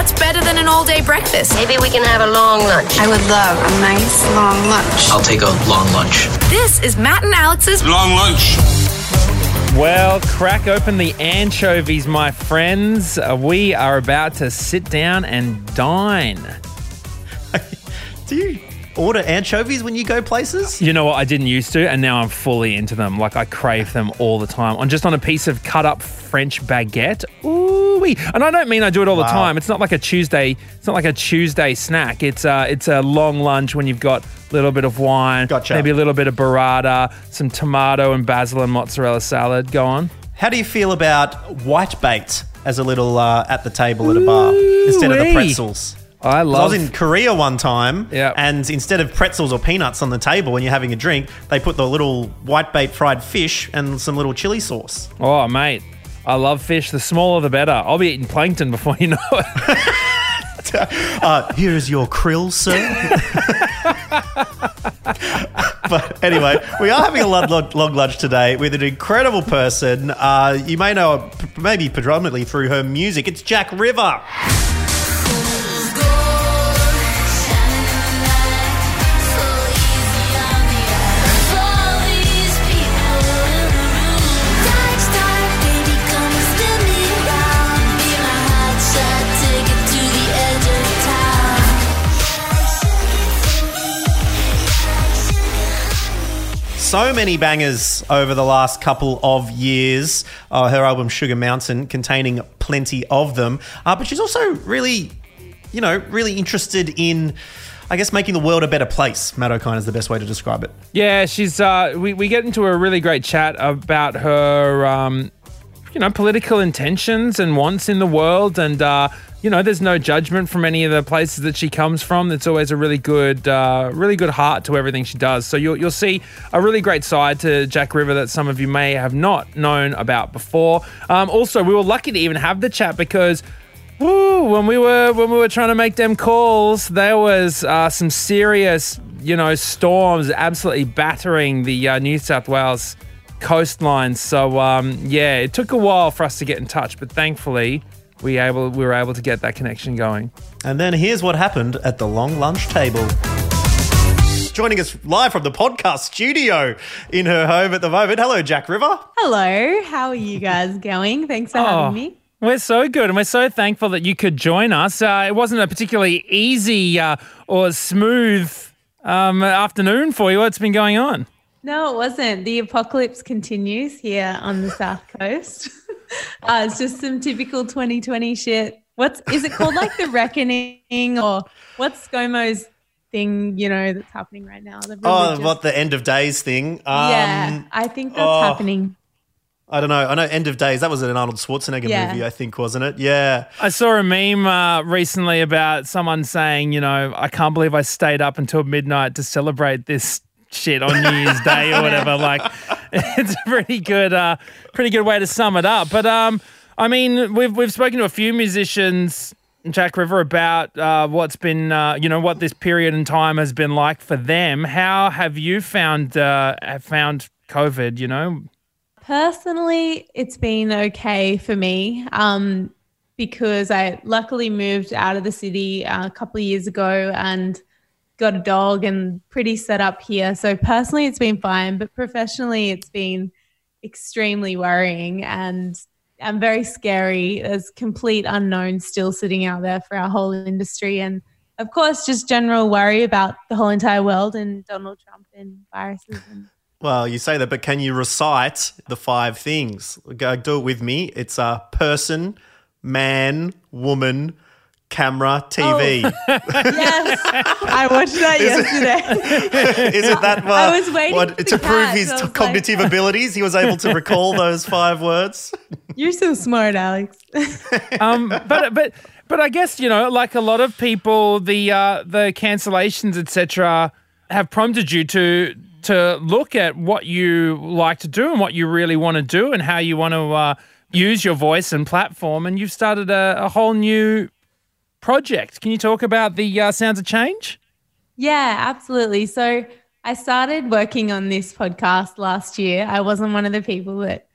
what's better than an all day breakfast? Maybe we can have a long lunch. I would love a nice long lunch. I'll take a long lunch. This is Matt and Alex's Long lunch. Well, crack open the anchovies, my friends. Uh, we are about to sit down and dine. Do you order anchovies when you go places? You know what? I didn't used to, and now I'm fully into them. Like I crave them all the time. On just on a piece of cut up French baguette. Ooh wee! And I don't mean I do it all the time. It's not like a Tuesday. It's not like a Tuesday snack. It's uh, it's a long lunch when you've got a little bit of wine, Gotcha. maybe a little bit of burrata, some tomato and basil and mozzarella salad. Go on. How do you feel about white bait as a little uh, at the table at a bar instead of the pretzels? I 'Cause I love. was in Korea one time, Yeah. and instead of pretzels or peanuts on the table when you're having a drink, they put the little white bait fried fish and some little chili sauce. oh, mate. I love fish. The smaller the better. I'll be eating plankton before you know it. Uh, here is your krill, sir. but anyway, we are having a long, long, long lunch today with an incredible person. Uh, you may know maybe predominantly through her music. It's Jack River. So many bangers over the last couple of years. Uh, her album Sugar Mountain containing plenty of them. Uh, but she's also really, you know, really interested in, I guess, making the world a better place. Matt Okine is the best way to describe it. Yeah, she's. Uh, we we get into a really great chat about her, um, you know, political intentions and wants in the world, and uh, you know, there's no judgment from any of the places that she comes from. It's always a really good, uh, really good heart to everything she does. So you'll you'll see a really great side to Jack River that some of you may have not known about before. Um, also, we were lucky to even have the chat because. Woo, when we were when we were trying to make them calls, there was uh, some serious, you know, storms absolutely battering the uh, New South Wales coastline. So um, yeah, it took a while for us to get in touch, but thankfully we able we were able to get that connection going. And then here's what happened at the long lunch table. Joining us live from the podcast studio in her home at the moment. Hello, Jack River. Hello, how are you guys going? Thanks for Oh. having me. We're so good, and we're so thankful that you could join us. Uh, it wasn't a particularly easy uh, or smooth um, afternoon for you. What's been going on? No, it wasn't. The apocalypse continues here on the south coast. uh, it's just some typical 2020 shit. What's is it called? Like the reckoning, or what's ScoMo's thing? You know that's happening right now. The Oh, religious- what the end of days thing. Um, yeah, I think that's oh. happening. I don't know. I know End of Days. That was an Arnold Schwarzenegger Yeah. movie, I think, wasn't it? Yeah. I saw a meme uh, recently about someone saying, you know, I can't believe I stayed up until midnight to celebrate this shit on New Year's Day or whatever. Like, it's a pretty good, uh, pretty good way to sum it up. But um, I mean, we've we've spoken to a few musicians, Jack River, about uh, what's been, uh, you know, what this period in time has been like for them. How have you found uh, found COVID? You know, Personally, it's been okay for me um, because I luckily moved out of the city uh, a couple of years ago and got a dog and pretty set up here. So personally, it's been fine, but professionally, it's been extremely worrying and and very scary. There's complete unknowns still sitting out there for our whole industry, and of course, just general worry about the whole entire world and Donald Trump and viruses and Well, you say that, but can you recite the five things? Go do it with me. It's a person, man, woman, camera, TV. yes, I watched that yesterday. Is it that? Uh, I was waiting what- for to the prove his so I was like- cognitive abilities. He was able to recall those five words. You're so smart, Alex. um, but but but I guess you know, like a lot of people, the uh, the cancellations, etc., have prompted you to to look at what you like to do and what you really want to do and how you want to uh, use your voice and platform. And you've started a, a whole new project. Can you talk about the uh, Sounds of Change? Yeah, absolutely. So I started working on this podcast last year. I wasn't one of the people that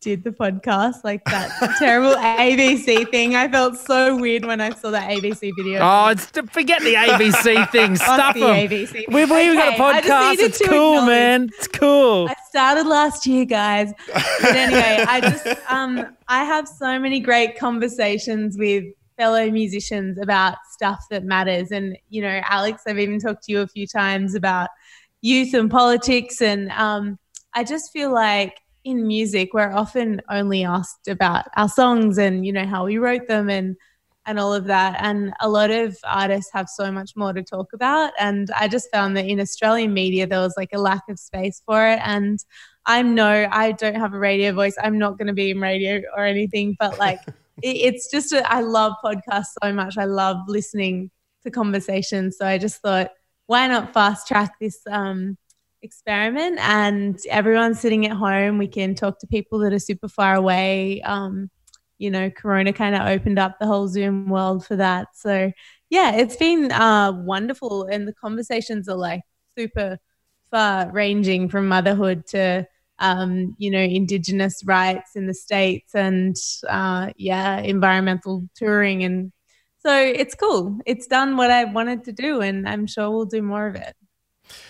did the podcast, like that terrible ABC thing. I felt so weird when I saw that ABC video. Oh, it's, forget the ABC thing. Stuff the them. ABC. We've, we've got a Okay, podcast. It's cool, man. It's cool. I started last year, guys. But anyway, I just um I have so many great conversations with fellow musicians about stuff that matters. And you know, Alex, I've even talked to you a few times about youth and politics. And um, I just feel like in music, we're often only asked about our songs and you know how we wrote them and and all of that. And a lot of artists have so much more to talk about. And I just found that in Australian media, there was like a lack of space for it. And I'm no, I don't have a radio voice. I'm not going to be in radio or anything, but like, it's just, a, I love podcasts so much. I love listening to conversations. So I just thought, why not fast track this um, experiment? And everyone's sitting at home. We can talk to people that are super far away. Um, you know, Corona kind of opened up the whole Zoom world for that. So, yeah, it's been uh, wonderful. And the conversations are like super far ranging from motherhood to, um, you know, Indigenous rights in the States and, uh, yeah, environmental touring. And so it's cool. It's done what I wanted to do, and I'm sure we'll do more of it.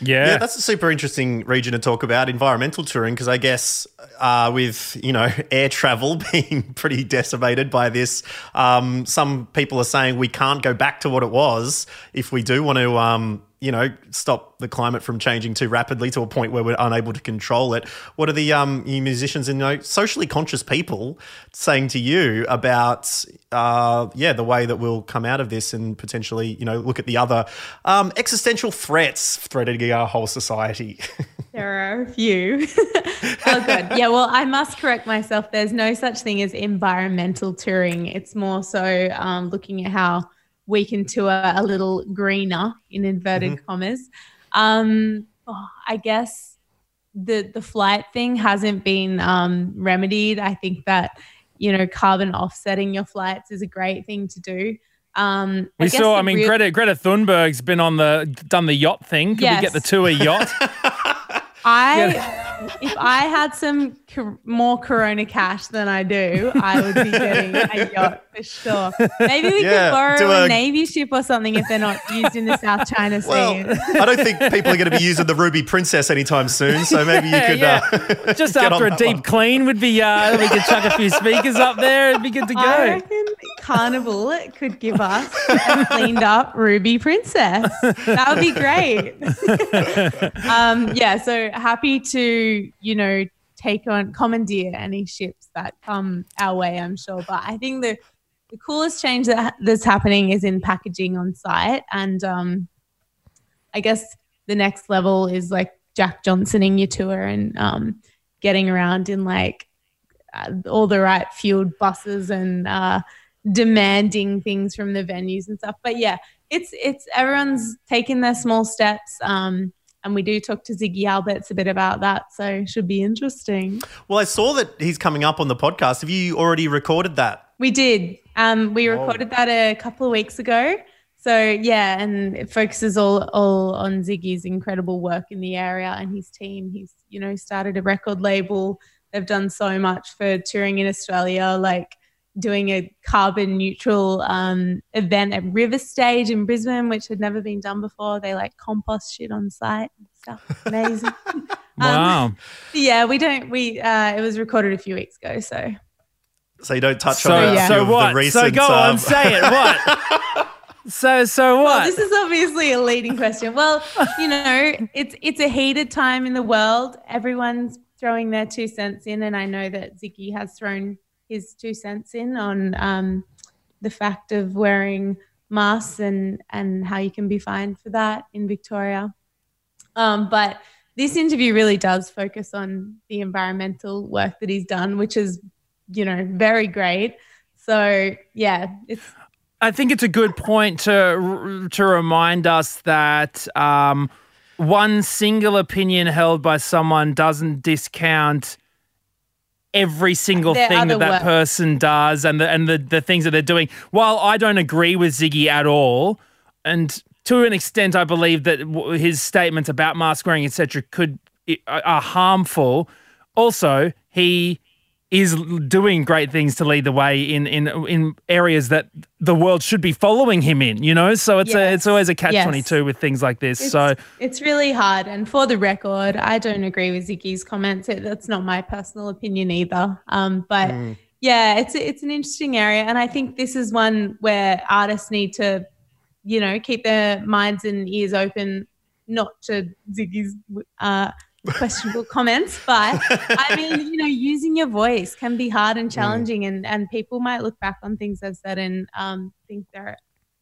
yeah. Yeah, that's a super interesting region to talk about, environmental touring, because I guess uh, with you know air travel being pretty decimated by this, um, some people are saying we can't go back to what it was if we do want to. Um, you know, stop the climate from changing too rapidly to a point where we're unable to control it. What are the um, musicians and you know, socially conscious people saying to you about, uh, yeah, the way that we'll come out of this and potentially, you know, look at the other um, existential threats threatening our whole society? There are a few. oh, good. Yeah, well, I must correct myself. There's no such thing as environmental touring. It's more so um, looking at how we can tour a little greener, in inverted commas. Um, oh, I guess the the flight thing hasn't been um, remedied. I think that you know carbon offsetting your flights is a great thing to do. Um, we guess saw. I mean, real- Greta Greta Thunberg's been on the done the yacht thing. Could we get the tour yacht? I, if I had some cor- more Corona cash than I do, I would be getting a yacht for sure. Maybe we Yeah, could borrow a, a- navy ship or something if they're not used in the South China Sea. well, I don't think people are going to be using the Ruby Princess anytime soon, so maybe you could. yeah. Uh, Just get after on a that deep one. clean would be. Uh, we could chuck a few speakers up there. It'd be good to I go. reckon Carnival could give us a cleaned up Ruby Princess. That would be great. um, yeah, so happy to, you know, take on commandeer any ships that come our way, I'm sure. But I think the, the coolest change that that's happening is in packaging on site. And um, I guess the next level is like Jack Johnsoning your tour and um, getting around in like uh, all the right fueled buses and uh, demanding things from the venues and stuff. But yeah, it's it's everyone's taking their small steps. Um, and we do talk to Ziggy Alberts a bit about that, so should be interesting. Well, I saw that he's coming up on the podcast. Have you already recorded that? We did. Um, we recorded that a couple of weeks ago. So yeah, and it focuses all all on Ziggy's incredible work in the area and his team. He's you know started a record label. They've done so much for touring in Australia, like doing a carbon neutral um, event at Riverstage in Brisbane, which had never been done before. They like compost shit on site and stuff. Amazing. Wow. yeah, we don't. We uh, it was recorded a few weeks ago, so So you don't touch so on yeah. so what? the recent. so go um, on, say it. What? so so Well, what? this is obviously a leading question. Well, you know, it's it's a heated time in the world. Everyone's throwing their two cents in, and I know that Ziggy has thrown his two cents in on um, the fact of wearing masks and and how you can be fined for that in Victoria. Um, but this interview really does focus on the environmental work that he's done, which is, you know, very great. So yeah, it's I think it's a good point to to remind us that um, one single opinion held by someone doesn't discount every single Their thing that that work. person does and the and the, the things that they're doing. While I don't agree with Ziggy at all, and to an extent, I believe that his statements about mask wearing, etc., could are harmful. Also, he is doing great things to lead the way in in in areas that the world should be following him in. You know, so it's a it's always a catch Yes. twenty two with things like this. It's, so it's really hard. And for the record, I don't agree with Ziggy's comments. It, that's not my personal opinion either. Um, but yeah, it's it's an interesting area, and I think this is one where artists need to, you know, keep their minds and ears open, not to Ziggy's uh, questionable comments, but I mean, you know, using your voice can be hard and challenging, and and people might look back on things I've said and um, think they're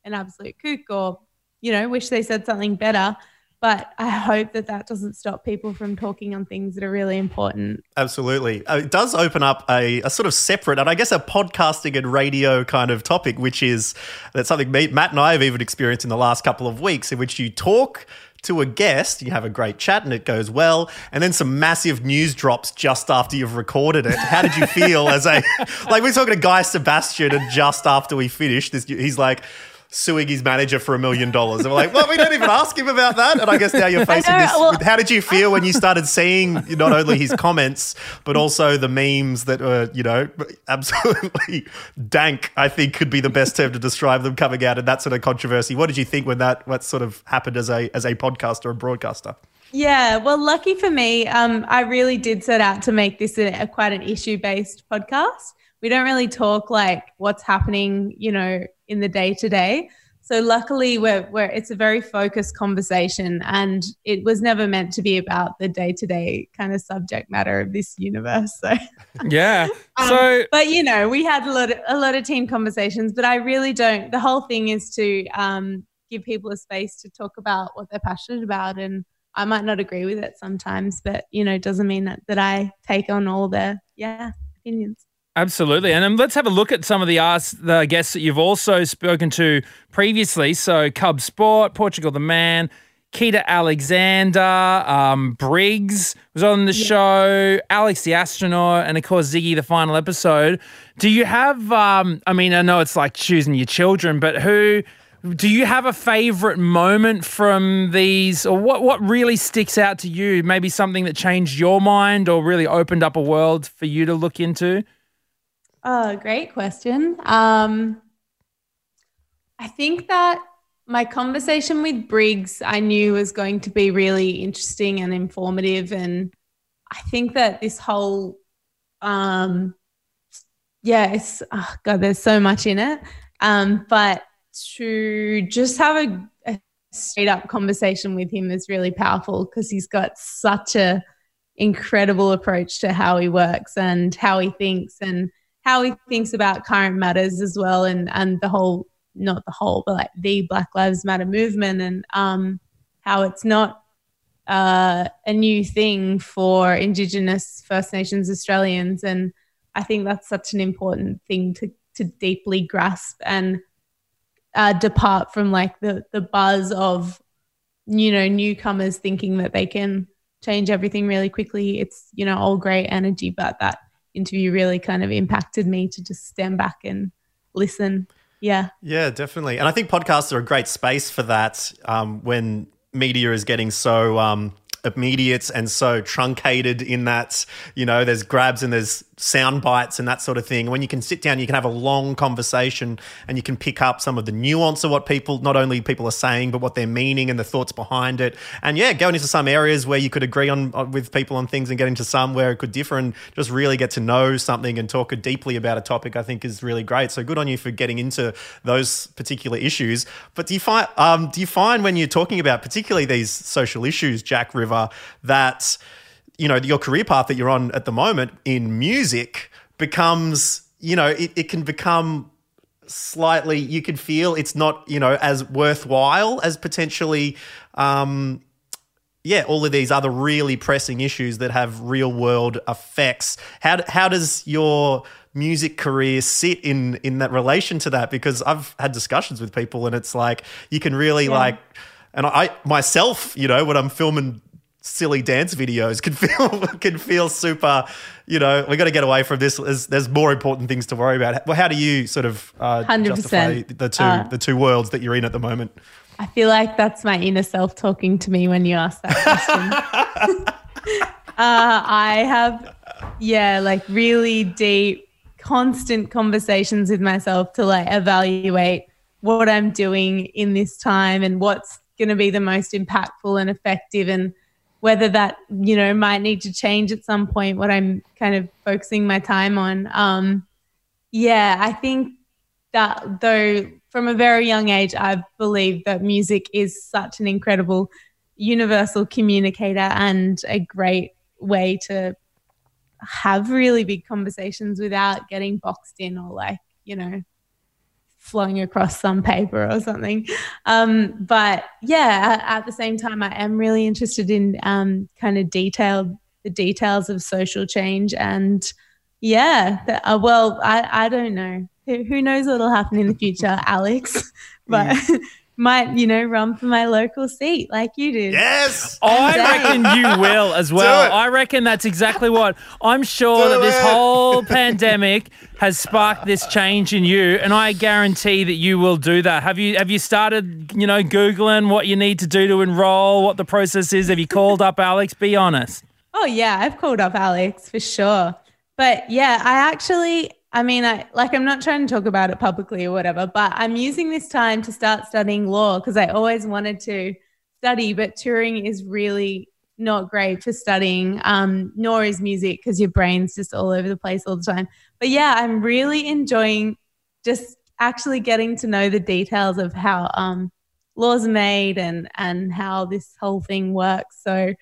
an absolute kook or you know wish they said something better. But I hope that that doesn't stop people from talking on things that are really important. Absolutely. Uh, It does open up a, a sort of separate and I guess a podcasting and radio kind of topic, which is that's something me, Matt and I have even experienced in the last couple of weeks, in which you talk to a guest, you have a great chat and it goes well, and then some massive news drops just after you've recorded it. How did you feel as a like we're talking to Guy Sebastian and just after we finished, this, he's like suing his manager for a million dollars. And we're like, well, we don't even ask him about that. And I guess now you're facing know, this. well- how did you feel when you started seeing not only his comments, but also the memes that were, you know, absolutely dank, I think could be the best term to describe them coming out and that sort of controversy. What did you think when that what sort of happened as a as a podcaster and broadcaster? Yeah, well, lucky for me, um, I really did set out to make this a, a quite an issue based podcast. We don't really talk like what's happening, you know, in the day to day. So luckily, we're, we're it's a very focused conversation, and it was never meant to be about the day to day kind of subject matter of this universe. So. yeah, Um, so but you know, we had a lot of, a lot of team conversations, but I really don't. The whole thing is to um, give people a space to talk about what they're passionate about, and I might not agree with it sometimes, but you know, it doesn't mean that, that I take on all their yeah opinions. Absolutely. And um, let's have a look at some of the ask, the guests that you've also spoken to previously. So, Cub Sport, Portugal the Man, Keita Alexander, um, Briggs was on the show, Alex the astronaut, and of course, Ziggy, the final episode. Do you have, um, I mean, I know it's like choosing your children, but who. Do you have a favorite moment from these, or what, what really sticks out to you? Maybe something that changed your mind or really opened up a world for you to look into? Oh, great question. Um, I think that my conversation with Briggs, I knew was going to be really interesting and informative. And I think that this whole, um, yeah, oh God, there's so much in it. Um, but to just have a, a straight up conversation with him is really powerful because he's got such a incredible approach to how he works and how he thinks and how he thinks about current matters as well and and the whole not the whole but like the black lives matter movement and um how it's not uh, a new thing for indigenous first nations australians. And i think that's such an important thing to to deeply grasp and uh, depart from like the the buzz of you know newcomers thinking that they can change everything really quickly. It's you know all great energy but that interview really kind of impacted me to just stand back and listen yeah Yeah, definitely. And I think podcasts are a great space for that um, when media is getting so um, immediate and so truncated in that, you know, there's grabs and there's sound bites and that sort of thing. When you can sit down, you can have a long conversation and you can pick up some of the nuance of what people, not only people are saying, but what they're meaning and the thoughts behind it. And yeah, going into some areas where you could agree on, on with people on things and get into some where it could differ and just really get to know something and talk deeply about a topic, I think is really great. So good on you for getting into those particular issues. But do you find, um, do you find when you're talking about particularly these social issues, Jack River, that you know your career path that you're on at the moment in music becomes you know it, it can become slightly you can feel it's not you know as worthwhile as potentially um yeah all of these other really pressing issues that have real world effects. How how does your music career sit in in that relation to that? Because i've had discussions with people and it's like you can really like and i myself you know when i'm filming silly dance videos can feel can feel super. You know, we got to get away from this. There's, there's more important things to worry about. Well, how do you sort of uh, 100%. justify the two Uh, the two worlds that you're in at the moment? i feel like that's my inner self talking to me when you ask that question uh, i have yeah, like really deep, constant conversations with myself to like evaluate what I'm doing in this time and what's going to be the most impactful and effective and whether that, you know, might need to change at some point what I'm kind of focusing my time on. Um, yeah, I think that though from a very young age, I've believed that music is such an incredible universal communicator and a great way to have really big conversations without getting boxed in or like, you know, flowing across some paper or something. Um, but yeah, at, at, the same time, I am really interested in um, kind of detailed the details of social change and yeah, the, uh, well, I, I don't know. Who, who knows what'll happen in the future, Alex? But might, you know, run for my local seat like you did. Yes. I reckon you will as well. I reckon that's exactly what I'm sure Do that this whole pandemic has sparked this change in you, and I guarantee that you will do that. Have you have you started, you know, Googling what you need to do to enroll, what the process is? Have you called up Alex? Be honest. Oh yeah, I've called up Alex for sure. But yeah, I actually I mean, I like I'm not trying to talk about it publicly or whatever, but I'm using this time to start studying law because I always wanted to study, but touring is really not great for studying, um, nor is music because your brain's just all over the place all the time. But yeah, I'm really enjoying just actually getting to know the details of how um, laws are made and and how this whole thing works. So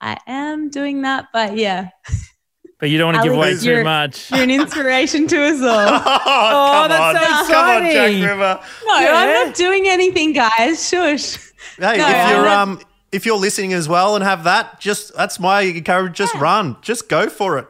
I am doing that, but yeah. But you don't want to give away too much. You're an inspiration to us all. oh, oh that's on. so exciting. Come on, Jack River. No, yeah. I'm not doing anything, guys. Shush. Hey, no, if you're um if you're listening as well and have that, just that's my encourage. Just yeah. run, just go for it.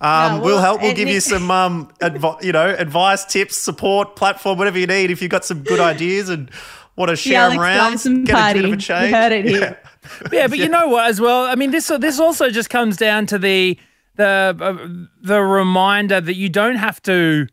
Um, no, well, we'll help. We'll give you some, um, advi- you know, advice, tips, support, platform, whatever you need. If you've got some good ideas and want to share them around, get party. a bit of a change. You heard it here. Yeah, yeah but you know what? As well, I mean, this this also just comes down to the the uh, the reminder that you don't have to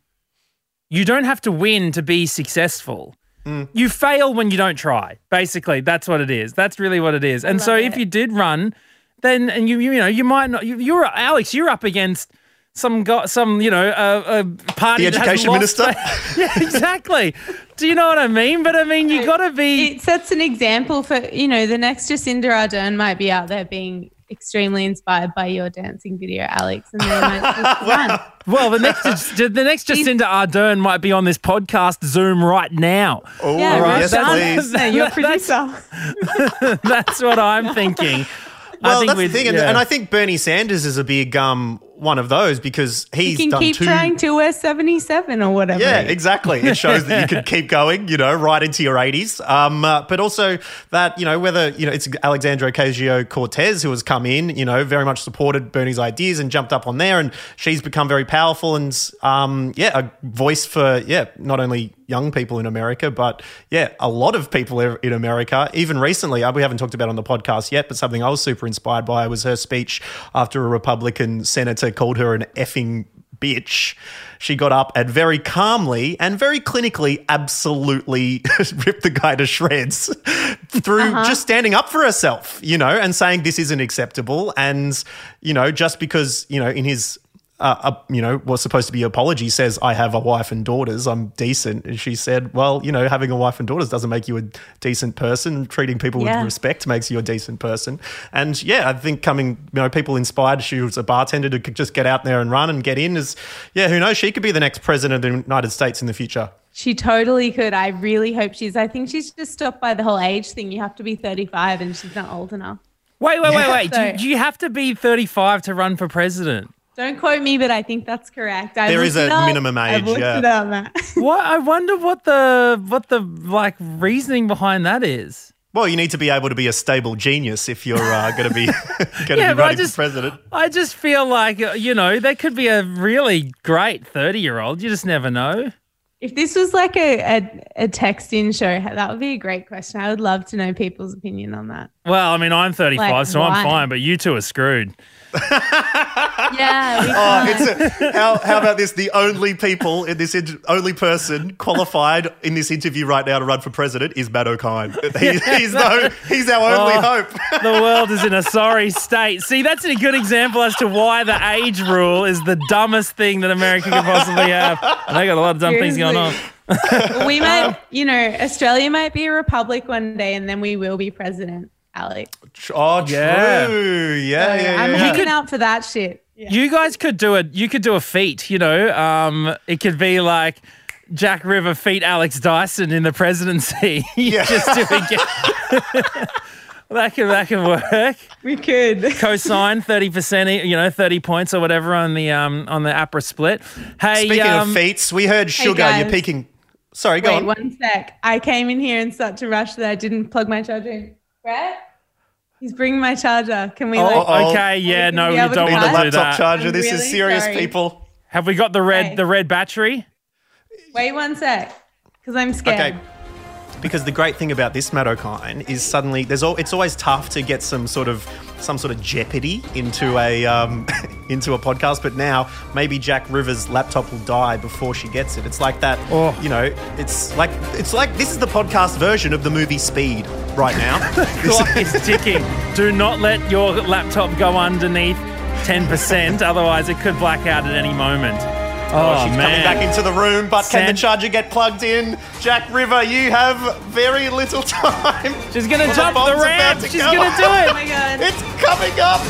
you don't have to win to be successful. Mm. You fail when you don't try. Basically, that's what it is. That's really what it is. And so, it. if you did run, then and you you know you might not. You, you're Alex. You're up against some got some you know a, a party. The education minister. yeah, exactly. Do you know what I mean? But I mean, you got to be. It sets an example for you know the next Jacinda Ardern might be out there being extremely inspired by your dancing video, Alex, and they might just. Well, the next the next Jacinda Ardern might be on this podcast Zoom right now. Oh, yeah, right? yes, please. No, you're producer. That's, that's what I'm thinking. Well, that's the thing, and, and, I think Bernie Sanders is a big um, one of those because he's you can done keep two... trying to wear 77 or whatever. Yeah, exactly. It shows that you can keep going, you know, right into your 80s. Um, uh, but also that, you know, whether, you know, it's Alexandra Ocasio Cortez who has come in, you know, very much supported Bernie's ideas and jumped up on there. And she's become very powerful and, um, yeah, a voice for, yeah, not only young people in America, but yeah, a lot of people in America. Even recently, uh, we haven't talked about on the podcast yet, but something I was super inspired by was her speech after a Republican senator called her an effing bitch. She got up and very calmly and very clinically absolutely ripped the guy to shreds through uh-huh. just standing up for herself, you know, and saying this isn't acceptable. And, you know, just because, you know, in his uh, uh, you know, was supposed to be apology says, I have a wife and daughters, I'm decent. And she said, Well, you know, having a wife and daughters doesn't make you a decent person. Treating people yeah. with respect makes you a decent person. And yeah, I think coming, you know, people inspired, she was a bartender to just get out there and run and get in is, yeah, who knows? She could be the next president of the United States in the future. She totally could. I really hope she's. I think she's just stopped by the whole age thing. You have to be 35 and she's not old enough. Wait, wait, wait, wait. So, do, do you have to be 35 to run for president? Don't quote me, but I think that's correct. I there is a minimum age. yeah. what I wonder what the what the like reasoning behind that is. Well, you need to be able to be a stable genius if you're uh, going to be going to be running just, for president. I just feel like uh, you know there could be a really great thirty-year-old. You just never know. If this was like a, a, a text-in show, that would be a great question. I would love to know people's opinion on that. Well, I mean, I'm 35, like, so why? I'm fine, but you two are screwed. Yeah. We Oh, it's a, how, how about this? The only people in this, in, only person qualified in this interview right now to run for president is Matt Okine. He, he's, no, he's our only Oh. hope. the world is in a sorry state. See, that's a good example as to why the age rule is the dumbest thing that America could possibly have. And they got a lot of dumb things going on. we might, you know, Australia might be a republic one day, and then we will be president, Alex. Oh, Yeah. true. Yeah, yeah, yeah. I'm yeah. looking out for that shit. Yeah. You guys could do it. You could do a feat. You know, um, it could be like Jack River feat Alex Dyson in the presidency. You Yeah. just do it. again. that can that can work. We could. Cosign thirty percent. You know, thirty points or whatever on the um on the APRA split. Hey, Speaking um, of feats, we heard Sugar. You're peaking. Sorry, go Wait, on. one sec. I came in here in such a rush that I didn't plug my charger in. Brett? He's bringing my charger. Can we oh, like oh, oh, Okay, yeah, no, we we have a don't In want the to do laptop that. charger. I'm This is serious, sorry. people. Have we got the red Okay. the red battery? wait one sec? Because I'm scared. Okay. Because the great thing about this Matt Okine is suddenly there's all, it's always tough to get some sort of some sort of jeopardy into a um, into a podcast, but now maybe Jack Rivers' laptop will die before she gets it. It's like that, Oh. you know. It's like it's like this is the podcast version of the movie Speed right now. Clock is ticking. Do not let your laptop go underneath 10%, otherwise it could black out at any moment. Oh, she's man. coming back into the room, but can San- the charger get plugged in? Jack River, you have very little time. She's gonna Well, the jump the, bomb's ramp. about to She's go gonna do Oh it. my god. It's coming up.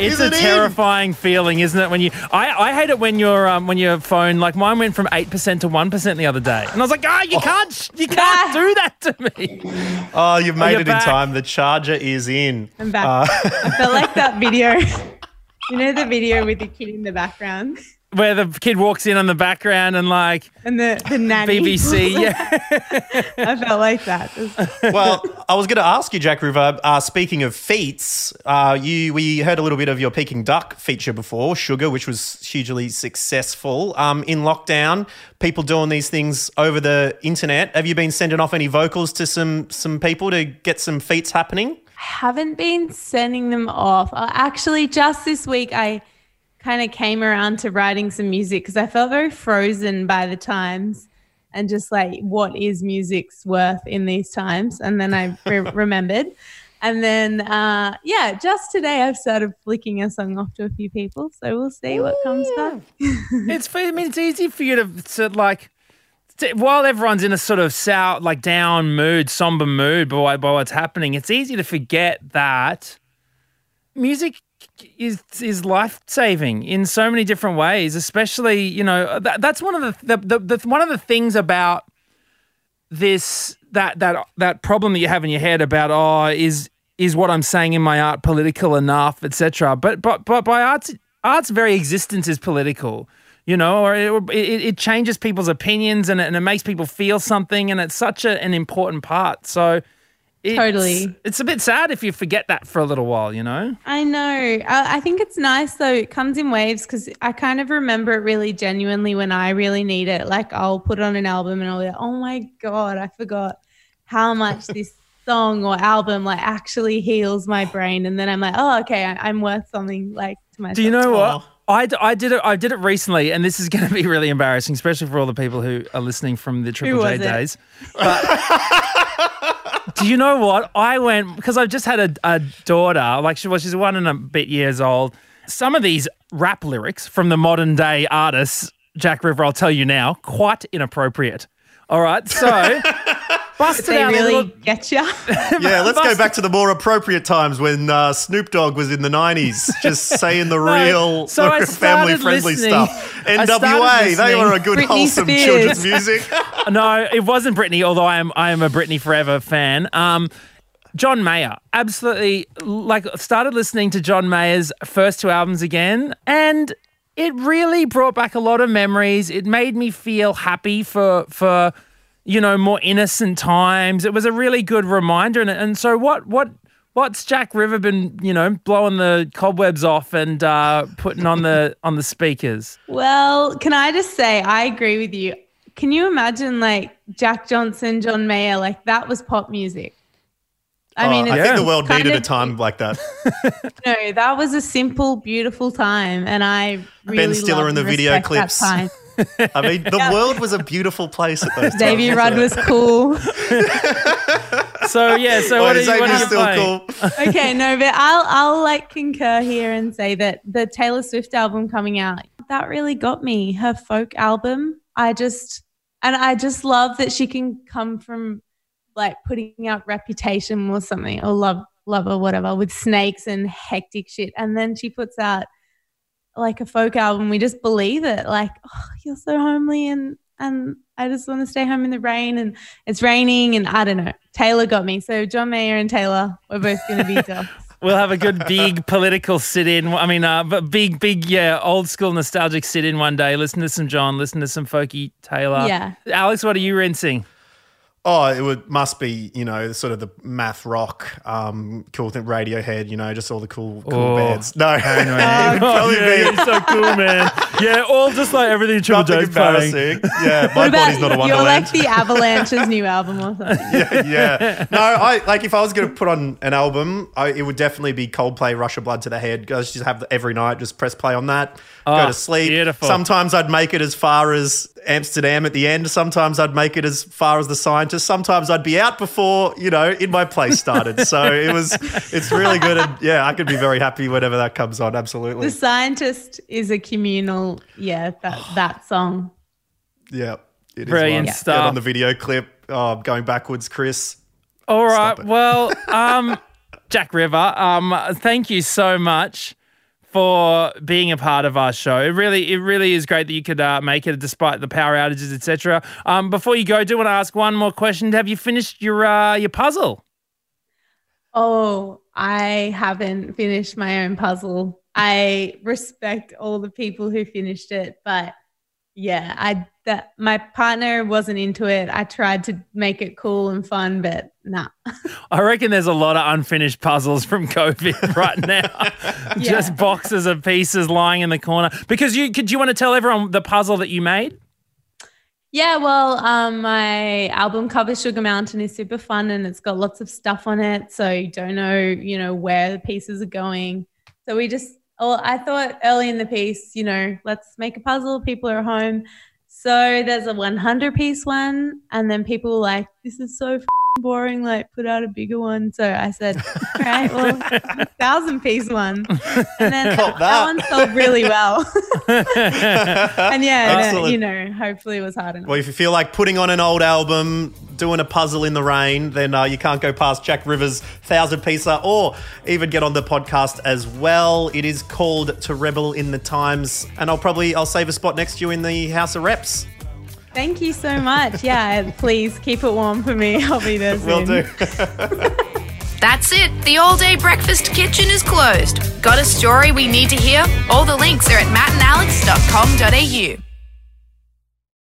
It's Is a it in? terrifying feeling, isn't it? When you, I, I hate it when your um, when your phone, like mine, went from eight percent to one percent the other day, and I was like, ah, you can't, sh- you can't Ah. do that to me. Oh, you've made you're it back. in time. The charger is in. I'm back. Uh, I felt like that video. you know the video with the kid in the background Where the kid walks in on the background and like and the the nanny. BBC, yeah. I felt like that. Well, I was going to ask you, Jack River. Uh, speaking of feats, uh, you we heard a little bit of your Peking Duk feature before, Sugar, which was hugely successful. Um, in lockdown, people doing these things over the internet. Have you been sending off any vocals to some some people to get some feats happening? I haven't been sending them off. Uh, actually, just this week, I kind of came around to writing some music because I felt very frozen by the times and just like, what is music's worth in these times? And then I re- remembered. And then, uh, yeah, just today I've started flicking a song off to a few people. So we'll see what comes back. It's I mean it's easy for you to, to like to- while everyone's in a sort of sour like down mood, somber mood by, by what's happening, it's easy to forget that music is is life saving in so many different ways. Especially, you know, that, that's one of the, the, the, the one of the things about this that that that problem that you have in your head about oh is is what I'm saying in my art political enough, etc. But but but by art's art's very existence is political, you know, or it, it, it changes people's opinions and it, and it makes people feel something, and it's such a, an important part. So. It's, Totally. It's a bit sad if you forget that for a little while, you know? I know. I, I think it's nice though. It comes in waves because I kind of remember it really genuinely when I really need it. Like I'll put on an album and I'll be like, oh my God, I forgot how much this song or album like actually heals my brain. And then I'm like, oh, okay, I, I'm worth something like to myself. Do you know what? Oh. I, d- I did it. I did it recently, and this is going to be really embarrassing, especially for all the people who are listening from the Triple J was it? days. But do you know what? I went because I've just had a, a daughter. Like she was, she's one and a bit years old. Some of these rap lyrics from the modern day artists, Jack River, I'll tell you now, quite inappropriate. All right, so busted They out a really little. get you. Yeah, let's go back to the more appropriate times when uh, Snoop Dogg was in the 90s, just saying the real so I family-friendly stuff. NWA, they were a good, Britney wholesome Spears. children's music. no, it wasn't Britney, although I am I am a Britney Forever fan. Um, John Mayer, absolutely like started listening to John Mayer's first two albums again, and it really brought back a lot of memories. It made me feel happy for for you know more innocent times. It was a really good reminder, and and so what what. What's Jack River been, you know, blowing the cobwebs off and uh, putting on the on the speakers? Well, can I just say I agree with you. Can you imagine like Jack Johnson, John Mayer, like that was pop music. I mean, Oh, I it's think the world kind needed a time like that. No, that was a simple, beautiful time, and I really Stiller in the video respect that clips. time. I mean, the world was a beautiful place at those times. Xavier Rudd was cool. So yeah, so Oh, what are you, what Xavier's are you still playing? cool. okay, no, but I'll I'll like concur here and say that the Taylor Swift album coming out that really got me. Her folk album, I just and I just love that she can come from like putting out Reputation or something or Love Love or whatever with snakes and hectic shit, and then she puts out like a folk album. We just believe it. Like oh, you're so homely and and I just want to stay home in the rain and it's raining and I don't know. Taylor got me. So John Mayer and Taylor, we're both going to be ducks. We'll have a good big political sit in. I mean, uh, but big, big, yeah, old school nostalgic sit in one day. Listen to some John, listen to some folky Taylor. Yeah. Alex, what are you rinsing? Oh, it would must be you know sort of the math rock, um, cool thing, Radiohead, you know, just all the cool cool Oh. bands. No, it would probably yeah, be he's so cool, man. Yeah, all just like everything Triple nothing J's playing. embarrassing. Yeah, my What about body's not a one. you're like the Avalanche's new album or something? yeah, yeah. No, I like if I was going to put on an album, I, it would definitely be Coldplay, Rush of Blood to the Head. Go just have every night, just press play on that, Oh, go to sleep. beautiful. Sometimes I'd make it as far as Amsterdam at the end. Sometimes I'd make it as far as the scientist. Sometimes I'd be out before you know in my place started. so it was, it's really good, and yeah, I could be very happy whenever that comes on. Absolutely, The Scientist is a communal, yeah, that, that song. yeah. It is Brilliant one. Get stuff. on the video clip. Oh, going backwards, Chris. All right. Well, um, Jack River, um, thank you so much for being a part of our show. It really, it really is great that you could uh, make it despite the power outages, etc. Um, before you go, I do want to ask one more question. Have you finished your uh, your puzzle? Oh, I haven't finished my own puzzle. I respect all the people who finished it, but yeah, I that my partner wasn't into it. I tried to make it cool and fun, but nah. I reckon there's a lot of unfinished puzzles from COVID right now. Just boxes of pieces lying in the corner. Because you could you want to tell everyone the puzzle that you made? Yeah, well, um, my album cover Sugar Mountain is super fun and it's got lots of stuff on it. So you don't know, you know, where the pieces are going. So we just, oh, I thought early in the piece, you know, let's make a puzzle. People are home. So there's a 100 piece one. And then people were like, this is so f- boring. Like, put out a bigger one. So I said, all right, well, thousand piece one. And then Got that. that. one sold really well. and yeah, Excellent. you know, hopefully it was hard enough. Well, if you feel like putting on an old album, doing a puzzle in the rain, then uh, you can't go past Jack Rivers' Thousand Piecer or even get on the podcast as well. It is called To Rebel in the Times, and I'll probably I'll save a spot next to you in the House of Reps. Thank you so much. Yeah, please keep it warm for me. I'll be there soon. Will do. That's it. The all day breakfast kitchen is closed. Got a story we need to hear? All the links are at mattandalex.com.au.